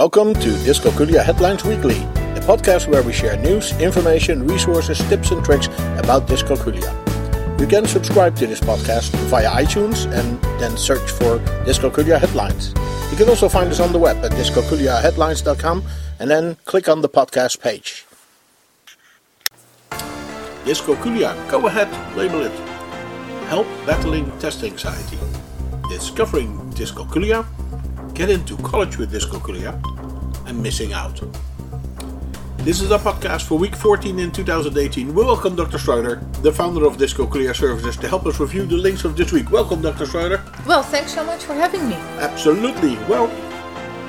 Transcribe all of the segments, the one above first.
Welcome to Dyscalculia Headlines Weekly, a podcast where we share news, information, resources, tips, and tricks about dyscalculia. You can subscribe to this podcast via iTunes and then search for Dyscalculia Headlines. You can also find us on the web at dyscalculiaheadlines.com and then click on the podcast page. Dyscalculia, go ahead, label it. Help battling test anxiety. Discovering dyscalculia, get into college with dyscalculia, and missing out. This is our podcast for week 14 in 2018. We welcome Dr. Schroeder, the founder of Dyscalculia Services, to help us review the links of this week. Welcome, Dr. Schroeder. Well, thanks so much for having me. Absolutely. Well,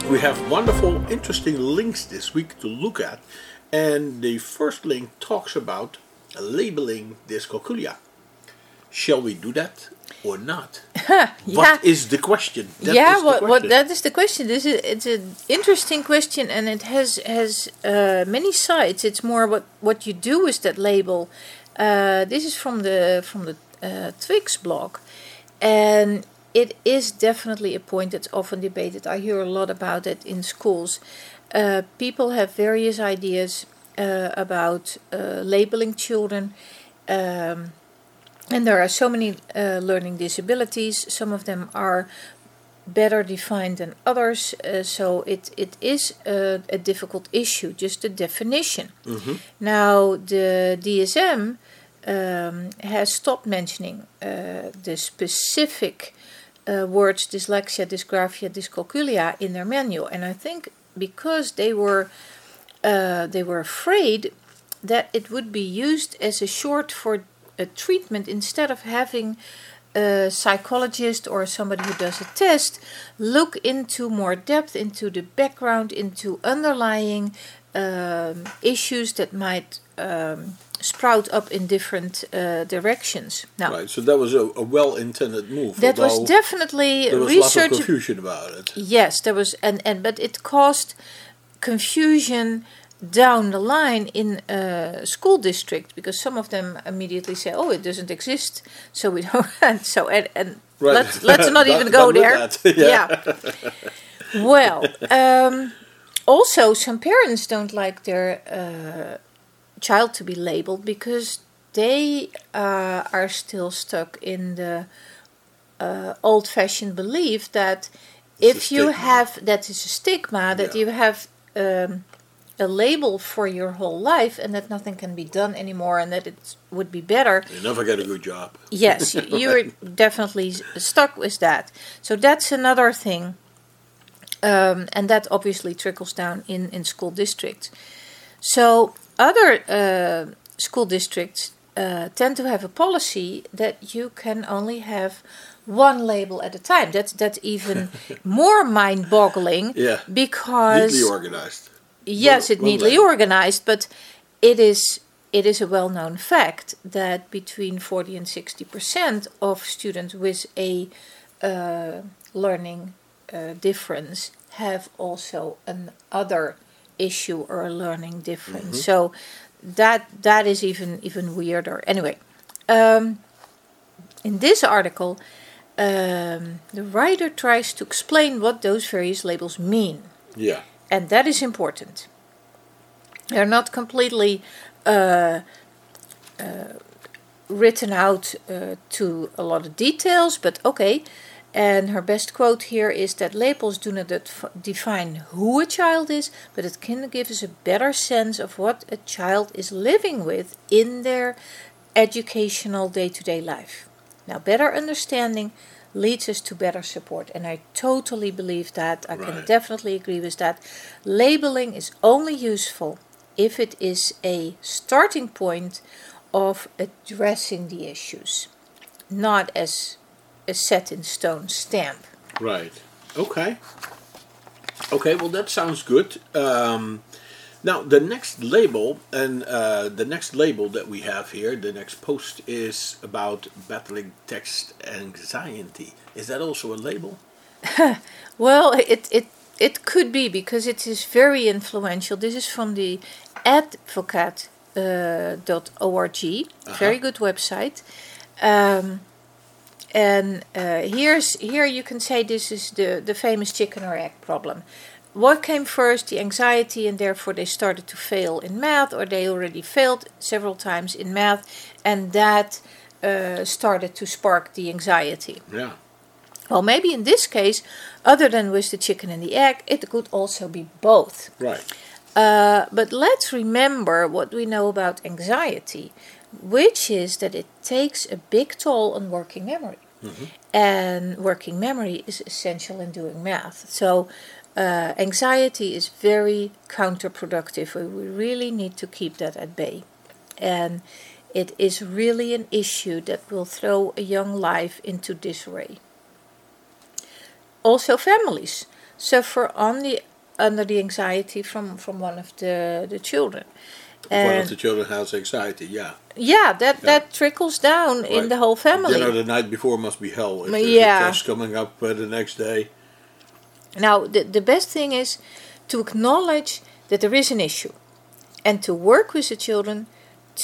we have wonderful, interesting links this week to look at. And the first link talks about labeling dyscalculia. Shall we do that or not? yeah. What is the question? That yeah, what, what that is the question. This is it's an interesting question, and it has has uh, many sides. It's more what what you do with that label. Uh, this is from the from the uh, Twix blog, and it is definitely a point that's often debated. I hear a lot about it in schools. Uh, people have various ideas uh, about uh, labeling children. Um, and there are so many uh, learning disabilities. Some of them are better defined than others. Uh, so it, it is a, a difficult issue, just the definition. Now, the DSM um, has stopped mentioning uh, the specific uh, words dyslexia, dysgraphia, dyscalculia in their manual. And I think because they were uh, they were afraid that it would be used as a short for a treatment instead of having a psychologist or somebody who does a test look into more depth into the background, into underlying um, issues that might um, sprout up in different uh, directions. Now, Right, so that was a, a well-intended move. that was definitely there was lots of research. confusion about it. Yes, there was, and, and but it caused confusion down the line in a school district because some of them immediately say, "Oh, it doesn't exist," so we don't. And so and, and Right. let's let's not even go there. that, yeah. Well, um, also some parents don't like their uh, child to be labeled because they uh, are still stuck in the uh, old-fashioned belief that It's if you stigma. have that is a stigma that Yeah. you have um, a label for your whole life and that nothing can be done anymore and that it would be better You never get a good job. yes you- you're definitely stuck with that so that's another thing um, and that obviously trickles down in, in school districts so other uh, school districts uh, tend to have a policy that you can only have one label at a time that's that's even more mind-boggling Yeah. because Neatly organized. Yes, it neatly organized, but it is it is a well-known fact that between 40 and 60 percent of students with a uh, learning uh, difference have also an other issue or a learning difference. So that that is even even weirder. Anyway, um, in this article, um, the writer tries to explain what those various labels mean Yeah. And that is important. They're not completely uh, uh, written out uh, to a lot of details, but okay. And her best quote here is that labels do not def- define who a child is, but it can give us a better sense of what a child is living with in their educational day to day life. Now, better understanding leads us to better support, and I totally believe that. I can definitely agree with that. Labeling is only useful if it is a starting point of addressing the issues, not as a set in stone stamp. Right. Okay. Okay. Well, that sounds good. Um, now, the next label and uh, the next label that we have here, the next post is about battling test anxiety. Is that also a label? Well, it it it could be because it is very influential. This is from the advocate uh, dot .org, very good website. Um, and uh, here's here you can say this is the the famous chicken or egg problem. What came first, the anxiety, and therefore they started to fail in math, or they already failed several times in math, and that uh, started to spark the anxiety. Yeah. Well, maybe in this case, other than with the chicken and the egg, it could also be both. Right. Uh, but let's remember what we know about anxiety, which is that it takes a big toll on working memory. And working memory is essential in doing math. So, uh, anxiety is very counterproductive. We really need to keep that at bay. And it is really an issue that will throw a young life into disarray. Also, families suffer on the, under the anxiety from, from one of the, the children. One of the children has anxiety, yeah. yeah, that, that trickles down in the whole family. Dinner the night before must be hell. If Yeah. test coming up uh, the next day. Now, the, the best thing is to acknowledge that there is an issue and to work with the children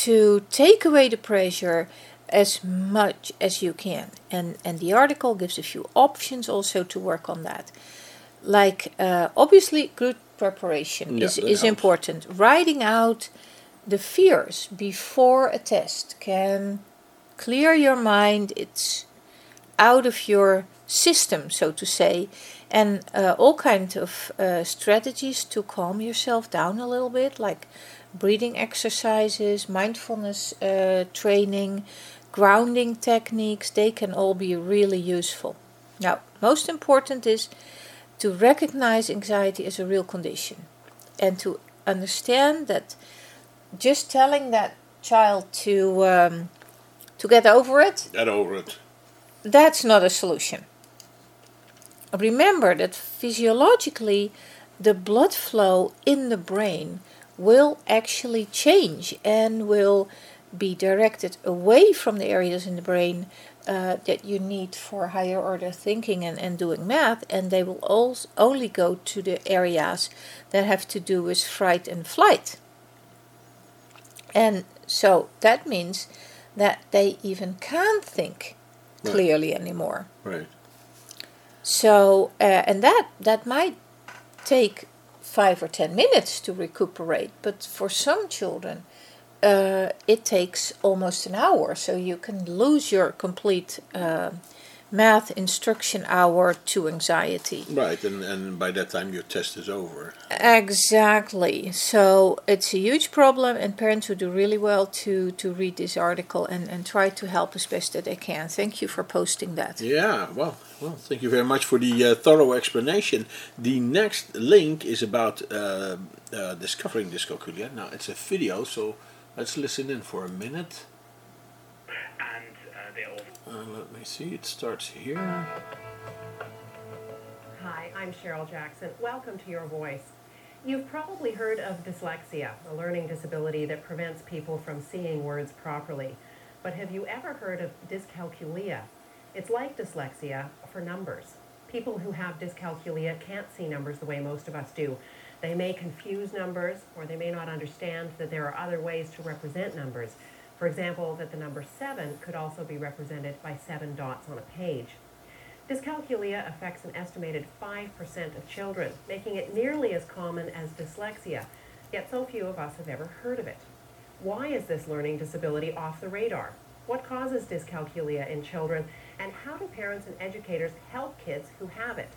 to take away the pressure as much as you can. And, and the article gives a few options also to work on that. Like, uh, obviously, good preparation Yeah, is, is helps. important. Writing out the fears before a test can clear your mind. It's out of your system, so to say, and uh, all kinds of uh, strategies to calm yourself down a little bit, like breathing exercises, mindfulness uh, training, grounding techniques. They can all be really useful. Now, most important is to recognize anxiety as a real condition and to understand that just telling that child to um, to get over it Get over it. that's not a solution. Remember that physiologically, the blood flow in the brain will actually change and will be directed away from the areas in the brain uh, that you need for higher order thinking and, and doing math, and they will also only go to the areas that have to do with fright and flight. And so that means that they even can't think Right. clearly anymore. Right. So, uh, and that that might take five or ten minutes to recuperate, but for some children, uh, it takes almost an hour. So you can lose your complete uh, math instruction hour to anxiety. Right, and, and by that time your test is over. Exactly. So it's a huge problem, and parents would do really well to, to read this article and, and try to help as best that they can. Thank you for posting that. Yeah, well, well, thank you very much for the uh, thorough explanation. The next link is about uh, uh, discovering dyscalculia. Now, it's a video, so let's listen in for a minute. and uh, they all Uh, let me see, it starts here. Hi, I'm Cheryl Jackson. Welcome to Your Voice. You've probably heard of dyslexia, a learning disability that prevents people from seeing words properly. But have you ever heard of dyscalculia? It's like dyslexia for numbers. People who have dyscalculia can't see numbers the way most of us do. They may confuse numbers or they may not understand that there are other ways to represent numbers. For example, that the number 7 could also be represented by seven dots on a page. Dyscalculia affects an estimated 5% of children, making it nearly as common as dyslexia, yet so few of us have ever heard of it. Why is this learning disability off the radar? What causes dyscalculia in children, and how do parents and educators help kids who have it?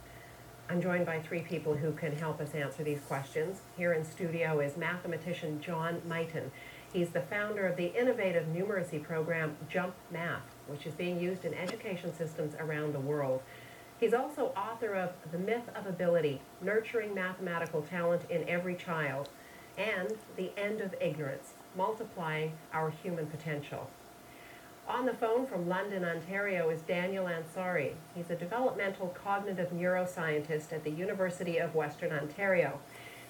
I'm joined by three people who can help us answer these questions. Here in studio is mathematician John Mighton. He's the founder of the innovative numeracy program Jump Math, which is being used in education systems around the world. He's also author of The Myth of Ability, Nurturing Mathematical Talent in Every Child, and The End of Ignorance, Multiplying Our Human Potential. On the phone from London, Ontario is Daniel Ansari. He's a developmental cognitive neuroscientist at the University of Western Ontario.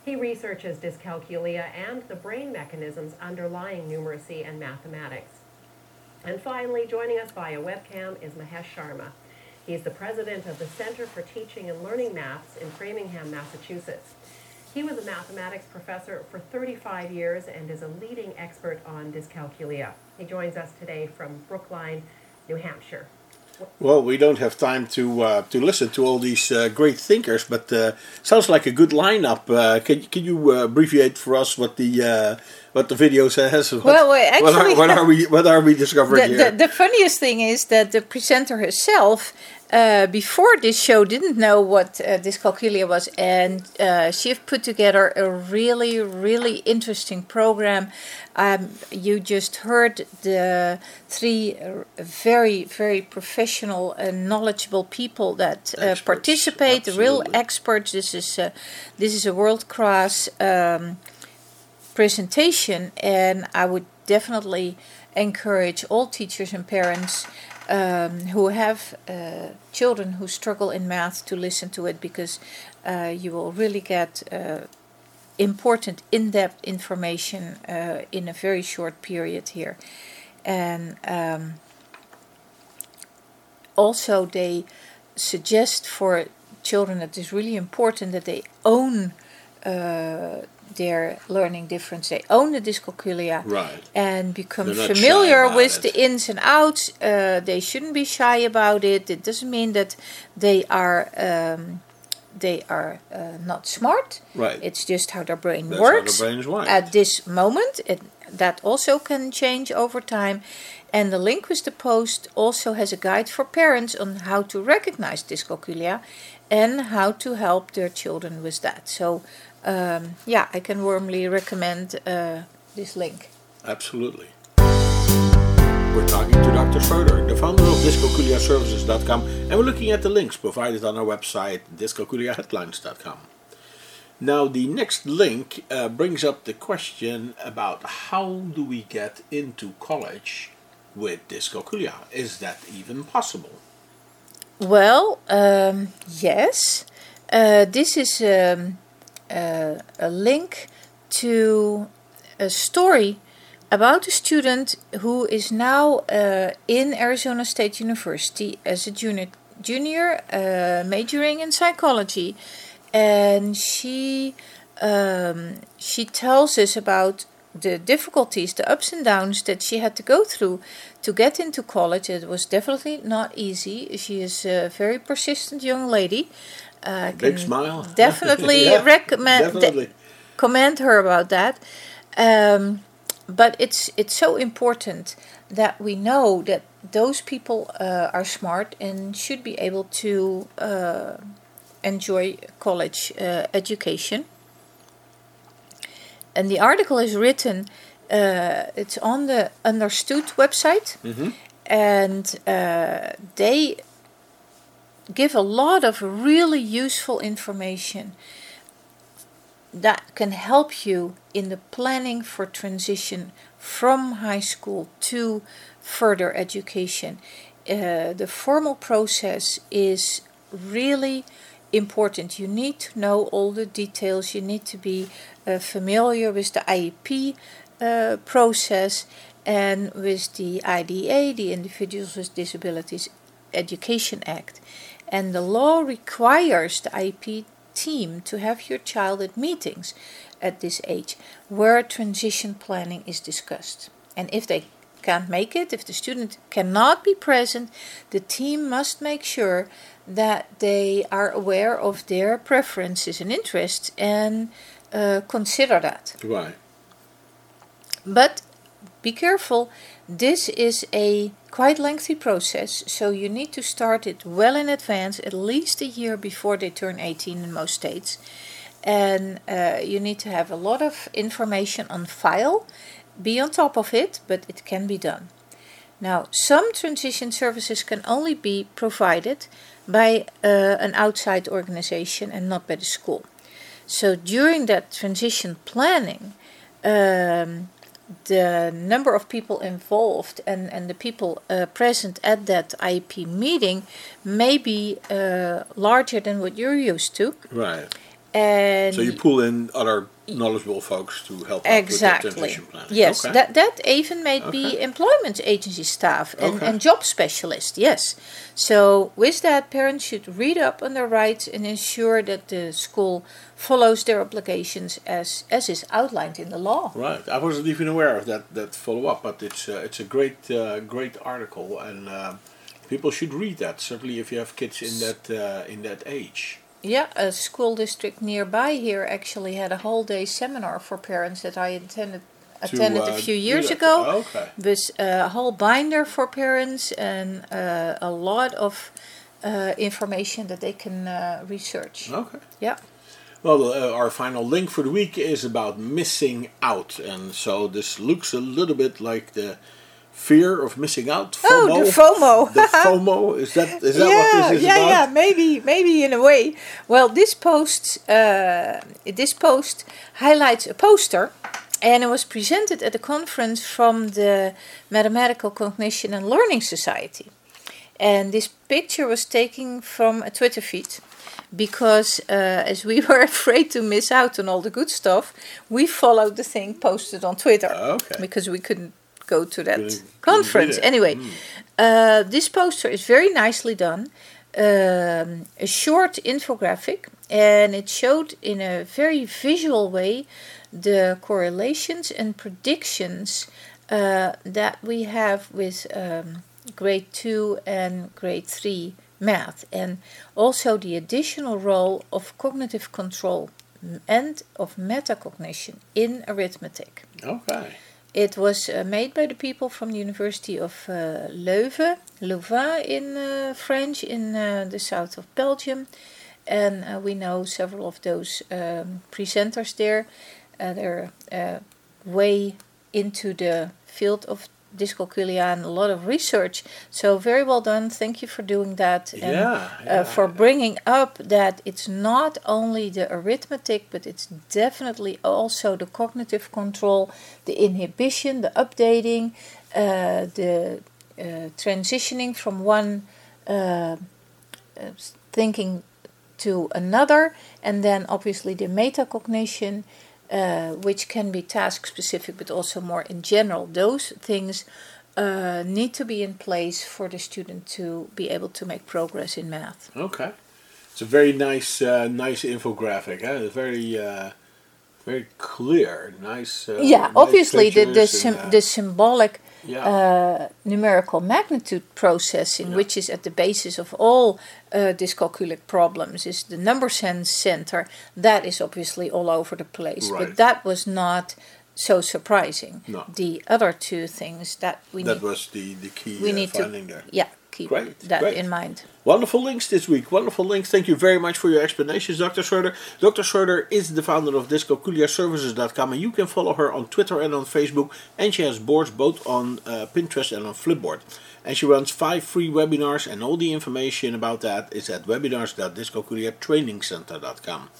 He researches dyscalculia and the brain mechanisms underlying numeracy and mathematics. And finally, joining us via webcam is Mahesh Sharma. He's the president of the Center for Teaching and Learning Maths in Framingham, Massachusetts. He was a mathematics professor for 35 years and is a leading expert on dyscalculia. He joins us today from Brookline, New Hampshire. Well, we don't have time to uh, to listen to all these uh, great thinkers, but uh, sounds like a good lineup. Uh, can can you uh, abbreviate for us what the uh, what the video says? What, Well, well, what, are, actually- what are we what are we discovering the, here? the, the funniest thing is that the presenter herself, uh, before this show, didn't know what uh, dyscalculia was, and uh, she put together a really, really interesting program. Um, you just heard the three very, very professional and knowledgeable people that uh, participate, real experts. This is uh, this is a world class. Um, presentation, and I would definitely encourage all teachers and parents um, who have uh, children who struggle in math to listen to it because uh, you will really get uh, important, in depth information uh, in a very short period here. And um, also, they suggest for children that it's really important that they own uh, their learning difference. They own the dyscalculia right. and become They're not shy familiar with it. the ins and outs. Uh, they shouldn't be shy about it. It doesn't mean that they are um, they are uh, not smart. Right. It's just how their brain That's works brain is wired. at this moment. It, that also can change over time. And the link with the post also has a guide for parents on how to recognize dyscalculia and how to help their children with that. So, um, yeah, I can warmly recommend uh, this link. Absolutely. We're talking to Dr. Schroeder, the founder of dyscalculiaservices.com, and we're looking at the links provided on our website, dyscalculiaheadlines.com. Now, the next link uh, brings up the question about how do we get into college with dyscalculia? Is that even possible? Well, um, yes. Uh, this is um, uh, a link to a story about a student who is now uh, in Arizona State University as a junior, junior uh, majoring in psychology, and she um, she tells us about the difficulties, the ups and downs that she had to go through to get into college. It was definitely not easy. She is a very persistent young lady. Uh, Big smile. Definitely Yeah, recommend Definitely. commend her about that. Um, but it's it's so important that we know that those people uh, are smart and should be able to uh, enjoy college uh, education. And the article is written. Uh, it's on the Understood website, Mhm. and uh, they give a lot of really useful information that can help you in the planning for transition from high school to further education. Uh, the formal process is really important. You need to know all the details, you need to be uh, familiar with the IEP uh, process and with the IDA, the Individuals with Disabilities Education Act. And the law requires the IEP team to have your child at meetings at this age where transition planning is discussed. And if they can't make it, if the student cannot be present, the team must make sure that they are aware of their preferences and interests and uh, consider that. Right. But be careful, this is a quite lengthy process, so you need to start it well in advance, at least a year before they turn 18 in most states. And uh, you need to have a lot of information on file, be on top of it, but it can be done. Now, some transition services can only be provided by uh, an outside organization and not by the school. So during that transition planning, um, the number of people involved and, and the people uh, present at that IEP meeting may be uh, larger than what you're used to. Right. And So you pull in other knowledgeable folks to help out with the exactly. Yes, Okay. that that even may be employment agency staff and, Okay. and job specialists. Yes. So with that, parents should read up on their rights and ensure that the school follows their obligations as as is outlined in the law. Right, I wasn't even aware of that that follow up, but it's uh, it's a great uh, great article and uh, people should read that. Certainly, if you have kids in that uh, in that age. Yeah, a school district nearby here actually had a whole day seminar for parents that I attended attended uh, a few years ago. Okay. With uh, a whole binder for parents and uh, a lot of uh, information that they can uh, research. Okay. Yeah. Well, uh, our final link for the week is about missing out, and so this looks a little bit like the fear of missing out. Oh, the FOMO. the FOMO is that is that yeah, what this is yeah, about? yeah, maybe, maybe in a way. Well, this post, uh, this post highlights a poster, and it was presented at a conference from the Mathematical Cognition and Learning Society. And this picture was taken from a Twitter feed because uh, as we were afraid to miss out on all the good stuff, we followed the thing posted on Twitter Okay. because we couldn't go to that be conference. there. Anyway, uh, this poster is very nicely done. Um, a short infographic, and it showed in a very visual way the correlations and predictions uh, that we have with um, grade 2 and grade 3 math, and also the additional role of cognitive control and of metacognition in arithmetic. Okay. It was uh, made by the people from the University of uh, Leuven, Louvain in uh, French, in uh, the south of Belgium. And uh, we know several of those um, presenters there. Uh, they're way into the field of dyscalculia and a lot of research. So, very well done. Thank you for doing that. And, Yeah, yeah. Uh, for bringing up that it's not only the arithmetic, but it's definitely also the cognitive control, the inhibition, the updating, uh, the uh, transitioning from one uh, uh, thinking to another, and then obviously the metacognition, uh, which can be task specific but also more in general. Those things uh, need to be in place for the student to be able to make progress in math. Okay. It's a very nice, uh, nice infographic. Eh? It's very, uh, very clear. Nice. Uh, yeah, nice obviously the the, pictures sym- and, uh, the symbolic yeah. uh, numerical magnitude processing, Yeah. which is at the basis of all uh, dyscalculic problems, is the number sense center. That is obviously all over the place, Right. but that was not so surprising. No. The other two things that we that need, was the the key we uh, need finding to there. yeah keep Great, that great. in mind. Wonderful links this week. Wonderful links. Thank you very much for your explanations, Dr. Schroeder. Dr. Schroeder is the founder of DyscalculiaServices.com and you can follow her on Twitter and on Facebook. And she has boards both on uh, Pinterest and on Flipboard. And she runs five free webinars and all the information about that is at webinars.dyscalculiatrainingcenter.com.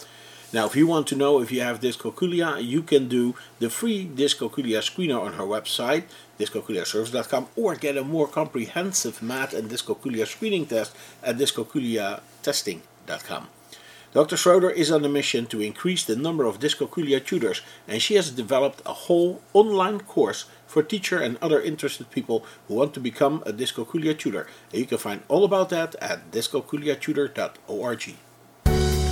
Now, if you want to know if you have dyscalculia, you can do the free dyscalculia screener on her website, dyscalculiaservice.com, or get a more comprehensive math and dyscalculia screening test at dyscalculiatesting.com. Dr. Schroeder is on a mission to increase the number of dyscalculia tutors, and she has developed a whole online course for teacher and other interested people who want to become a dyscalculia tutor. And you can find all about that at dyscalculiatutor.org.